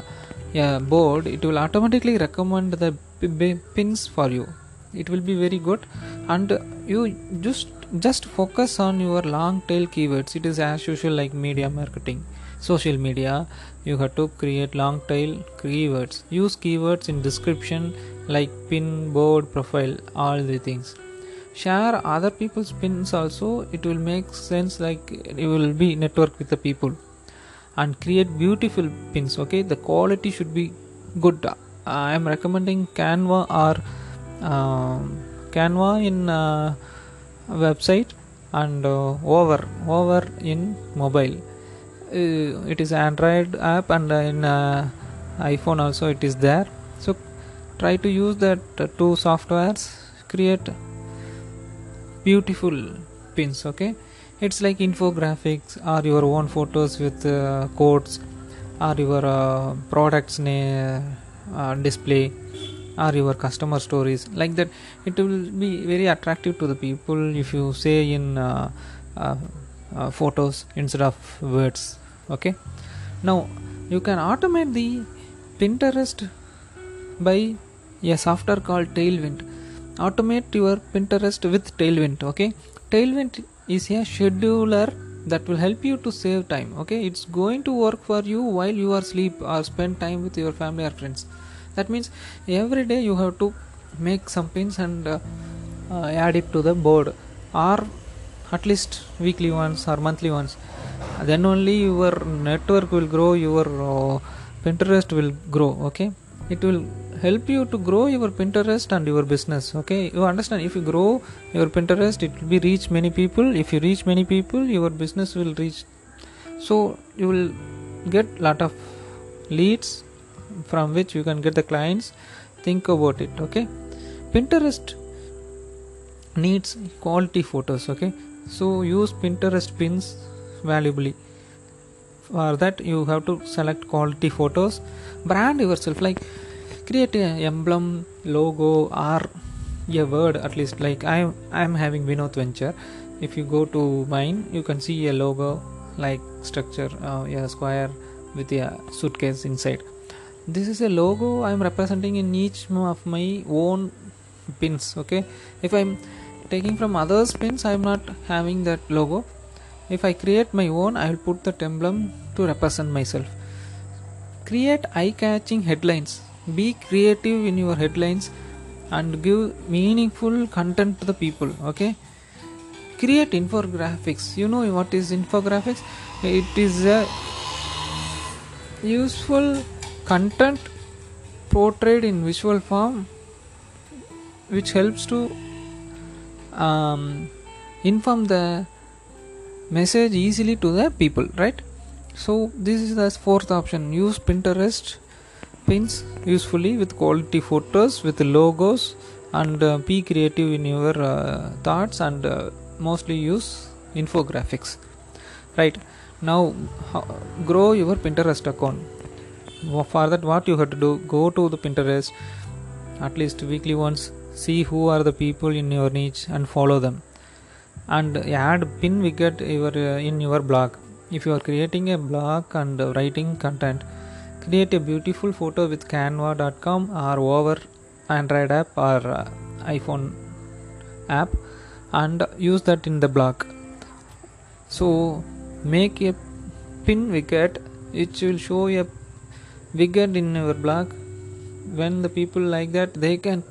a board it will automatically recommend the pins for you. It will be very good. And you just just focus on your long tail keywords. It is as usual like media marketing social media. You have to create long tail keywords. Use keywords in description like pin board profile all the things. Share other people's pins also. It will make sense like you will be network with the people. And create beautiful pins okay? The quality should be good. I am recommending canva or uh, canva in uh, website and uh, over over in mobile. Uh, it is android app and in uh, iphone also it is there. So try to use that uh, two softwares. Create beautiful pins okay? It's like infographics or your own photos with uh, codes or your uh, products uh, display or your customer stories. Like that it will be very attractive to the people if you say in uh, uh, uh, photos instead of words okay? Now you can automate the pinterest by a software called tailwind. Automate your pinterest with tailwind okay? Tailwind is a scheduler that will help you to save time okay? It's going to work for you while you are asleep or spend time with your family or friends that means every day you have to make some pins and uh, uh, add it to the board or at least weekly ones or monthly ones. Then only your network will grow your uh, pinterest will grow okay? It will help you to grow your pinterest and your business okay? You understand if you grow your pinterest it will be reach many people. If you reach many people your business will reach. So you will get lot of leads from which you can get the clients think about it okay? Pinterest needs quality photos okay? So use pinterest pins valuably. For that you have to select quality photos. Brand yourself like create an emblem logo or a word at least. Like i i am having vinod venture. If you go to mine you can see a logo like structure uh, a square with a suitcase inside this is a logo i'm representing in each of my own pins okay? If i'm taking from others pins i'm not having that logo. If i create my own i will put the emblem to represent myself. Create eye-catching headlines. Be creative in your headlines and give meaningful content to the people okay? Create infographics. You know what is infographics? It is a useful content portrayed in visual form which helps to um, inform the message easily to the people right? So this is the fourth option. Use pinterest pins usefully with quality photos with logos and uh, be creative in your uh, thoughts and uh, mostly use infographics. Right. Now grow your pinterest account for that what you have to do go to the pinterest at least weekly once see who are the people in your niche and follow them. And add pin widget your, uh, in your blog. If you are creating a blog and writing content create a beautiful photo with canva.com or over android app or uh, iphone app and use that in the blog. So make a pin widget which will show a widget in your blog when the people like that they can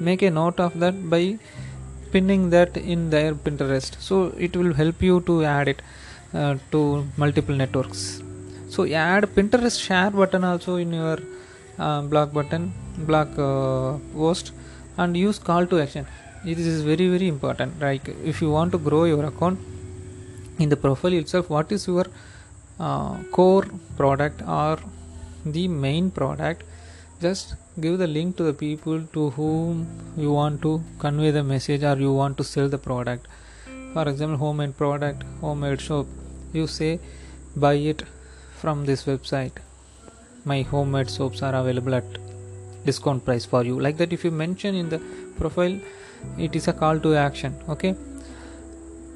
make a note of that by pinning that in their pinterest. So it will help you to add it uh, to multiple networks. So add pinterest share button also in your uh, blog button blog uh, post and use call to action. This is very very important. Like if you want to grow your account in the profile itself what is your uh, core product or the main product just give the link to the people to whom you want to convey the message or you want to sell the product. For example homemade product homemade soap. You say buy it from this website. My homemade soaps are available at discount price for you. Like that if you mention in the profile it is a call to action okay?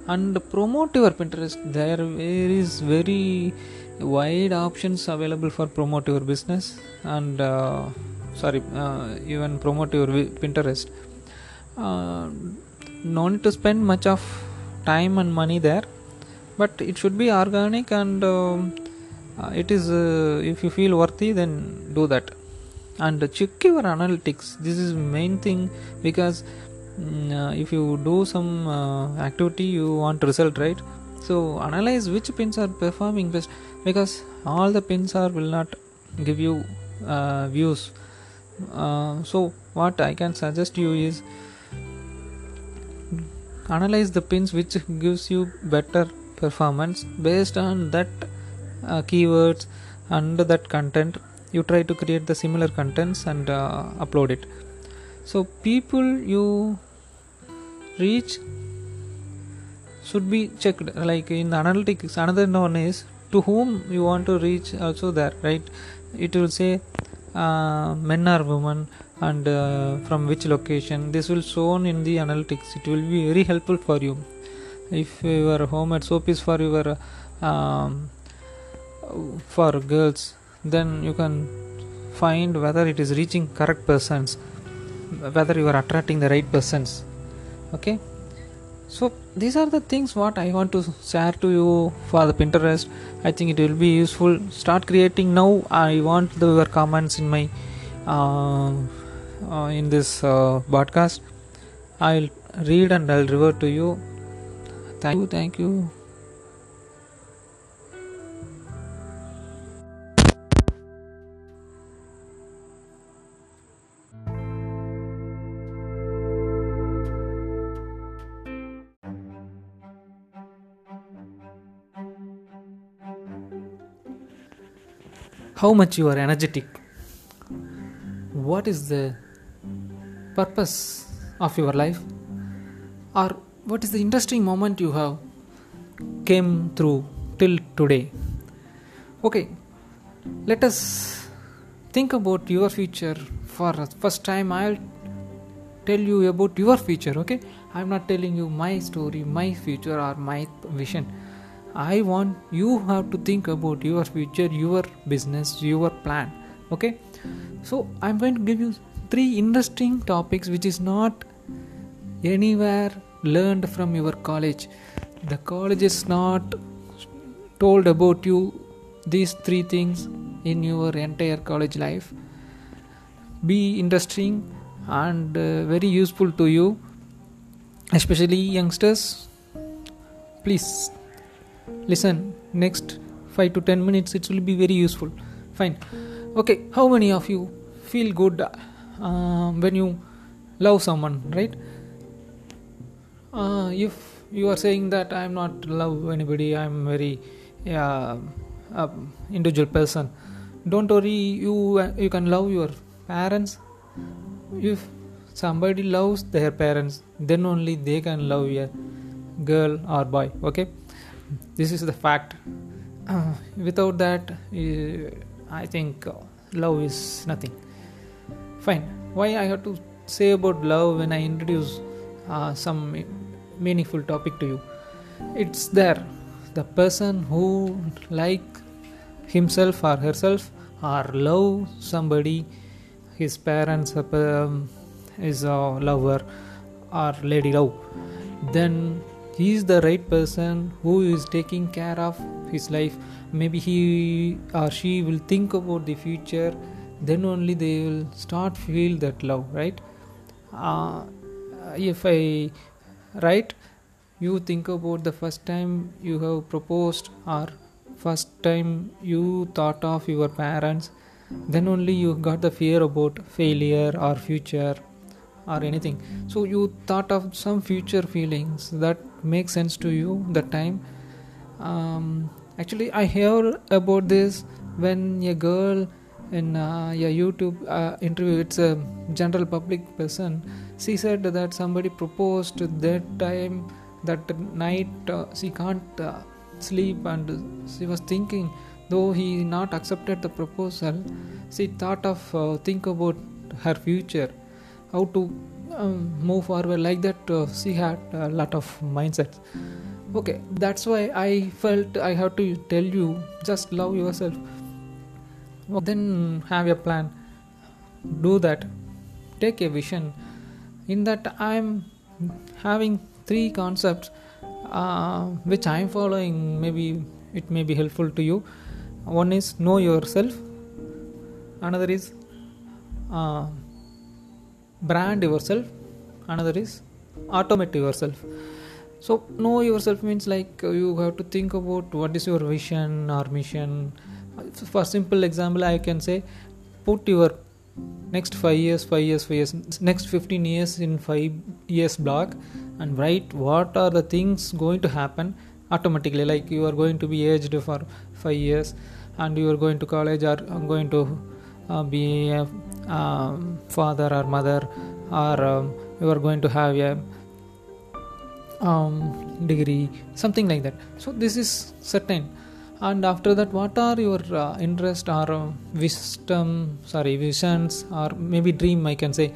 And promote your pinterest. There is very wide options available for promote your business and uh, sorry uh, even promote your pinterest. Uh, no need to spend much of time and money there but it should be organic and um, uh, it is uh, if you feel worthy then do that. And check your analytics. This is main thing because Mm, uh, if you do some activity you want result right? So analyze which pins are performing best because all the pins are will not give you uh, views. Uh, so what i can suggest you is analyze the pins which gives you better performance based on that uh, keywords and that content. You try to create the similar contents and uh, upload it. So people you reach should be checked. Like in analytics another one is to whom you want to reach also there right? It will say uh, men or women and uh, from which location. This will shown in the analytics. It will be very helpful for you. If your homemade soap is for your um, for girls then you can find whether it is reaching correct persons whether you are attracting the right persons. Okay so these are the things what i want to share to you for the pinterest. I think it will be useful. Start creating now. I want the, your comments in my uh, uh, in this uh, podcast. I'll read and i'll revert to you. Thank you. Thank you how much you are energetic? What is the purpose of your life? Or what is the interesting moment you have came through till today? Okay let us think about your future for first time. I'll tell you about your future okay? I'm not telling you my story my future or my vision I want you have to think about your future, your business, your plan. okay? So i'm going to give you three interesting topics which is not anywhere learned from your college. The college is not told about you these three things in your entire college life. Be interesting and uh, very useful to you especially youngsters. Please listen next 5 to 10 minutes it will be very useful. Fine. Okay how many of you feel good uh, when you love someone right? Uh, if you are saying that i am not love anybody i am very uh, individual person don't worry you you can love your parents. If somebody loves their parents then only they can love a girl or boy okay this is the fact. Uh, without that uh, i think uh, love is nothing. Fine. Why i have to say about love when i introduce uh, some meaningful topic to you? It's there. The person who like himself or herself or love somebody his parents um, is a lover or lady love then he is the right person who is taking care of his life. Maybe he or she will think about the future then only they will start feel that love right? Uh, if i right you think about the first time you have proposed or first time you thought of your parents then only you got the fear about failure or future or anything. So you thought of some future feelings that make sense to you that time. Um, actually i hear about this when a girl in uh, a youtube uh, interview it's a general public person. She said that somebody proposed that time that night uh, she can't uh, sleep and she was thinking though he not accepted the proposal she thought of uh, think about her future how to um, move forward like that uh, she had a lot of mindsets okay that's why i felt i have to tell you just love yourself. Well, then have a plan. Do that. Take a vision. In that i'm having three concepts uh, which i'm following. Maybe it may be helpful to you. One is know yourself. Another is uh, brand yourself. Another is automate yourself. So know yourself means like uh, you have to think about what is your vision or mission. For simple example i can say put your next 5 years 5 years 5 years next 15 years in 5 years block and write what are the things going to happen automatically. Like you are going to be aged for 5 years and you are going to college or going to uh, be a um, father or mother or um, you are going to have a um, degree something like that. So this is certain. And after that what are your uh, interest or uh, wisdom sorry visions or maybe dream i can say.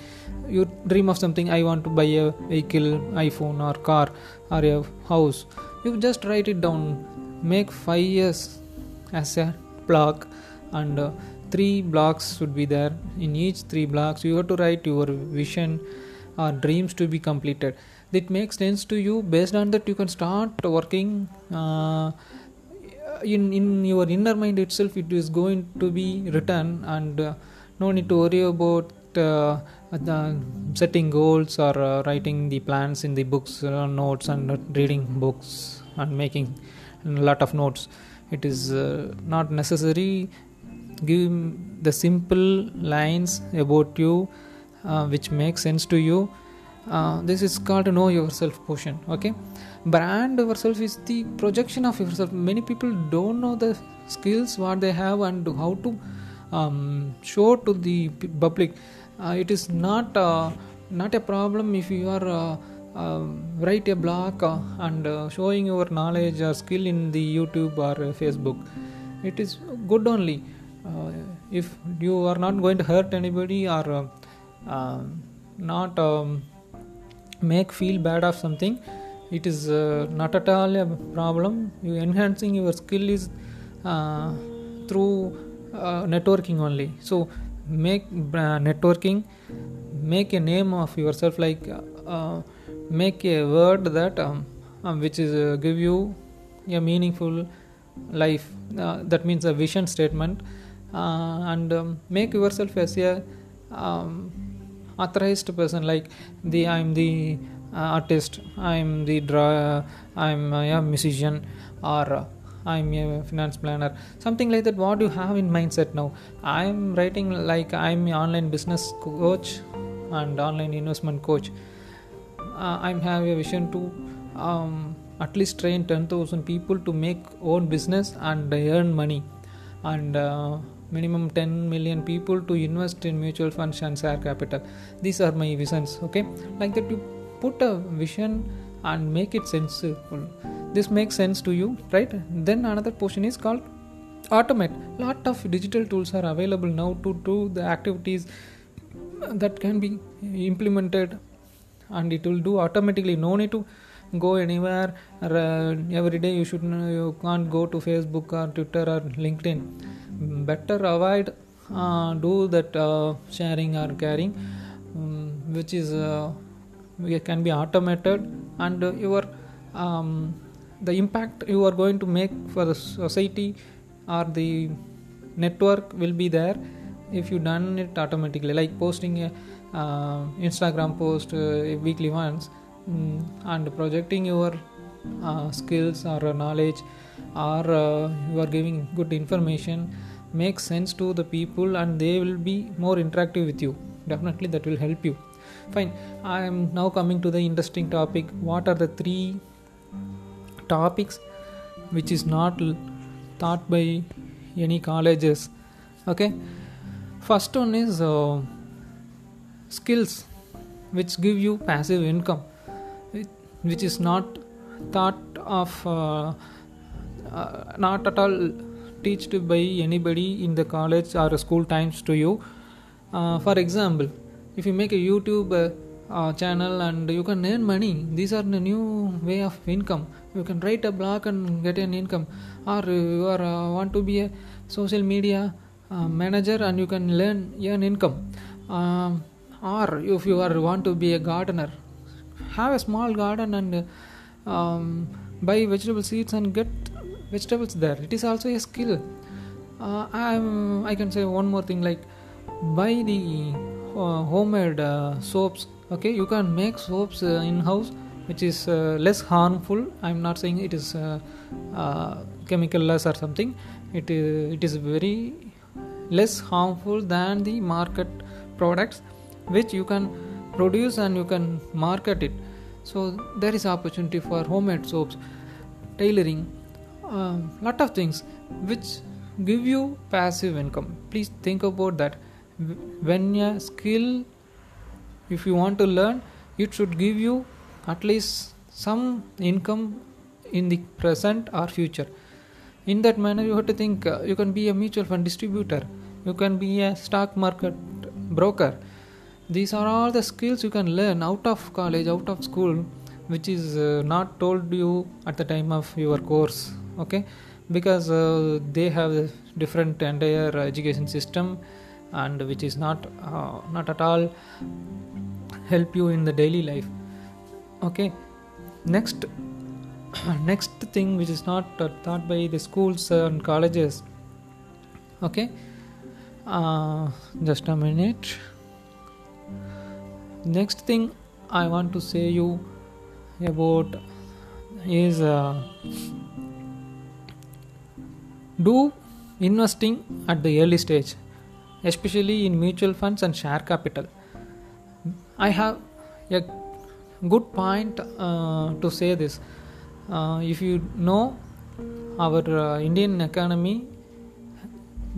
You dream of something i want to buy a vehicle iphone or car or a house. You just write it down. Make 5 years as a block and uh, three blocks should be there. In each three blocks you have to write your vision or dreams to be completed. It makes sense to you. Based on that you can start working uh, in in your inner mind itself it is going to be written and uh, no need to worry about uh, setting goals or uh, writing the plans in the books uh, notes and reading books and making a lot of notes. It is uh, not necessary give the simple lines about you uh, which make sense to you. Uh, this is called know yourself portion okay? Brand yourself is the projection of yourself. Many people don't know the skills what they have and how to um, show to the public. Uh, it is not uh, not a problem if you are uh, um, write a blog uh, and showing your knowledge or skill in the youtube or facebook. It is good only uh, if you are not going to hurt anybody or uh, not um, make feel bad of something it is uh, not at all a problem. You enhancing your skill is uh, through uh, networking only. So make networking make a name of yourself like make a word that um, um, which is uh, give you a meaningful life. Uh, that means a vision statement and um, make yourself as a um, authorized person. Like the i'm the uh, artist. I'm the draw i'm a musician or uh, i'm a finance planner. Something like that what you have in mindset now. I'm writing like i'm an online business coach and online investment coach. Uh, i'm have a vision to um, at least train 10000 people to make own business and earn money. And uh, minimum 10 million people to invest in mutual funds and share capital. These are my visions okay? Like that you put a vision and make it sensible. This makes sense to you right? Then another portion is called automate. Lot of digital tools are available now to do the activities that can be implemented and it will do automatically. No need to go anywhere uh, every day you should you can't go to facebook or twitter or linkedin. Better avoid uh, do that uh, sharing or carrying um, which is uh, can be automated and your um, the impact you are going to make for the society or the network will be there if you done it automatically. Like posting a uh, instagram post uh, weekly once and projecting your uh, skills or knowledge or uh, you are giving good information makes sense to the people and they will be more interactive with you. Definitely that will help you. Fine. I am now coming to the interesting topic. What are the three topics which is not taught by any colleges? Okay. First one is uh, skills which give you passive income which is not thought of uh, uh, not at all taught by anybody in the college or school times to you. Uh, for example if you make a youtube uh, uh, channel and you can earn money these are the new way of income. You can write a blog and get an income. Or you are uh, want to be a social media manager and you can learn earn income. Um, or if you are want to be a gardener have a small garden and um, buy vegetable seeds and get vegetables there. It is also a skill. Uh, I'm, i can say one more thing like buy the uh, homemade uh, soaps. Okay you can make soaps uh, in house which is uh, less harmful. I'm not saying it is uh, chemical less or something. It is it is very less harmful than the market products which you can produce and you can market it. So there is opportunity for homemade soaps tailoring uh, lot of things which give you passive income. Please think about that. When a skill if you want to learn it should give you at least some income in the present or future. In that manner you have to think uh, you can be a mutual fund distributor you can be a stock market broker these are all the skills you can learn out of college out of school which is uh, not told you at the time of your course okay? Because uh, they have a different entire education system and which is not uh, not at all help you in the daily life okay? Next next thing which is not taught by the schools and colleges okay? Uh, just a minute next thing i want to say you about is uh, do investing at the early stage especially in mutual funds and share capital. I have a good point uh, to say this. Uh, if you know our uh, indian economy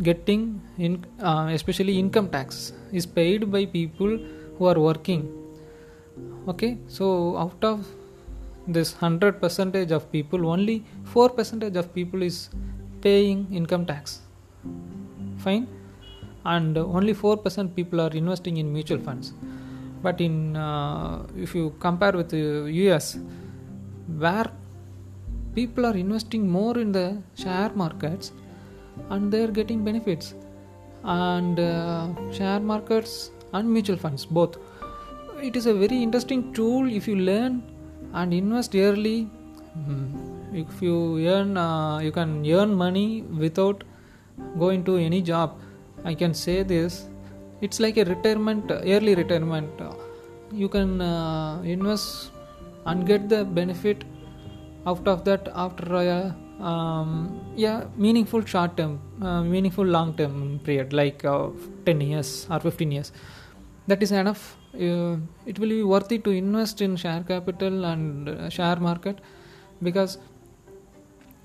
getting in uh, especially income tax is paid by people who are working. Okay so out of this 100 percentage of people only 4 percentage of people is paying income tax. Fine? And only 4% people are investing in mutual funds. But in uh, if you compare with the us where people are investing more in the share markets and they're getting benefits. And uh, share markets and mutual funds both. It is a very interesting tool if you learn and invest early mm, if you earn uh, you can earn money without going to any job. I can say this. It's like a retirement early retirement. You can uh, invest and get the benefit out of that after a um, yeah meaningful short term uh, meaningful long term period like uh, 10 years or 15 years that is enough. Uh, it will be worthy to invest in share capital and uh, share market because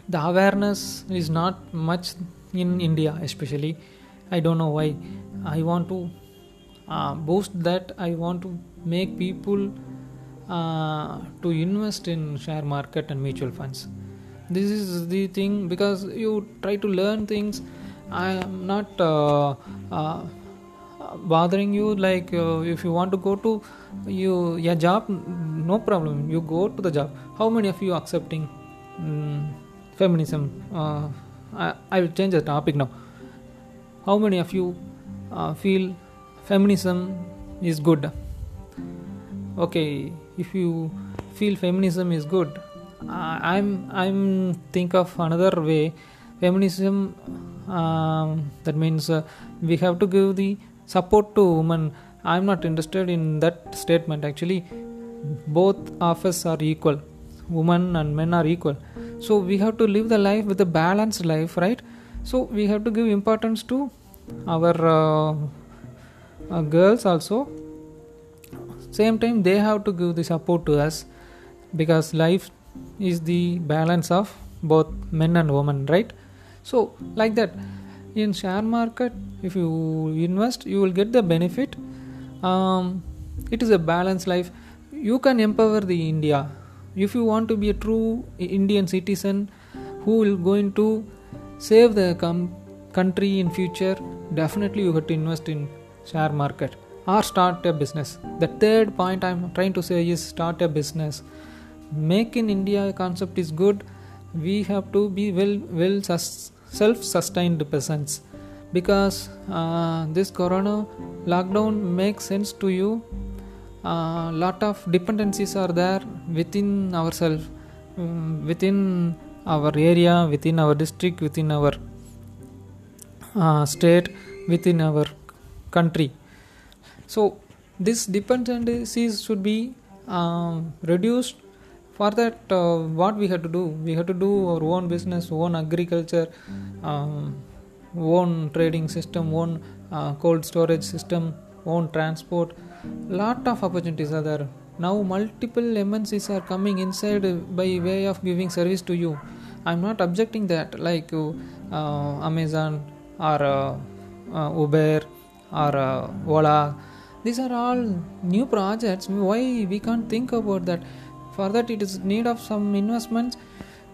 the awareness is not much in india especially. I don't know why. I want to uh, boost that i want to make people uh, to invest in share market and mutual funds. This is the thing because you try to learn things. I am not uh, uh, bothering you like uh, if you want to go to you your job no problem. You go to the job. How many of you accepting um, feminism? Uh, I, I will change the topic now. How many of you uh, feel feminism is good? Okay if you feel feminism is good i'm i'm think of another way. Feminism um, that means uh, we have to give the support to women. I'm not interested in that statement actually. Both of us are equal. Women and men are equal. So we have to live the life with a balanced life right? So we have to give importance to our uh, uh, girls also. Same time they have to give the support to us because life is the balance of both men and women right? So like that in share market if you invest you will get the benefit. Um, it is a balanced life. You can empower the india. If you want to be a true indian citizen who will going to save the com- country in future definitely you have to invest in share market or start a business. The third point i'm trying to say is start a business. Make in india concept is good. We have to be well well sus- self-sustained persons because uh, this corona lockdown makes sense to you. A uh, lot of dependencies are there within ourselves um, within our area within our district within our uh, state within our country. So this dependencies should be um, reduced for that uh, what we have to do? We have to do our own business own agriculture um, own trading system own uh, cold storage system own transport. Lot of opportunities are there. Now multiple mncs are coming inside by way of giving service to you. I'm not objecting that like uh, amazon or uber or ola. These are all new projects. Why we can't think about that for that it is need of some investments.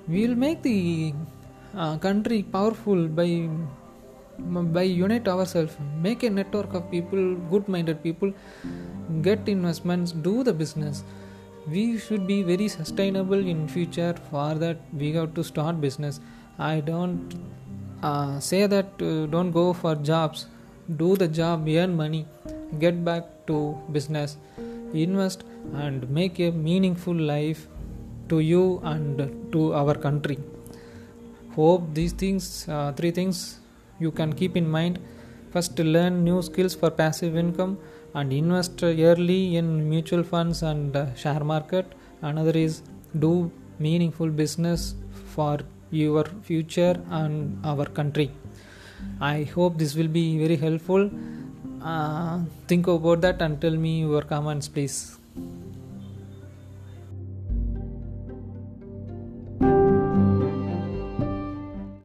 We will make the uh, country powerful by by unite ourselves. Make a network of people good minded people. Get investments do the business. We should be very sustainable in future. For that we have to start business. I don't uh, say that uh, don't go for jobs. Do the job earn money. Get back to business. Invest and make a meaningful life to you and to our country. Hope these things uh, three things you can keep in mind. First learn new skills for passive income and invest yearly in mutual funds and uh, share market. Another is do meaningful business for your future and our country. I hope this will be very helpful. Uh, think about that and tell me your comments please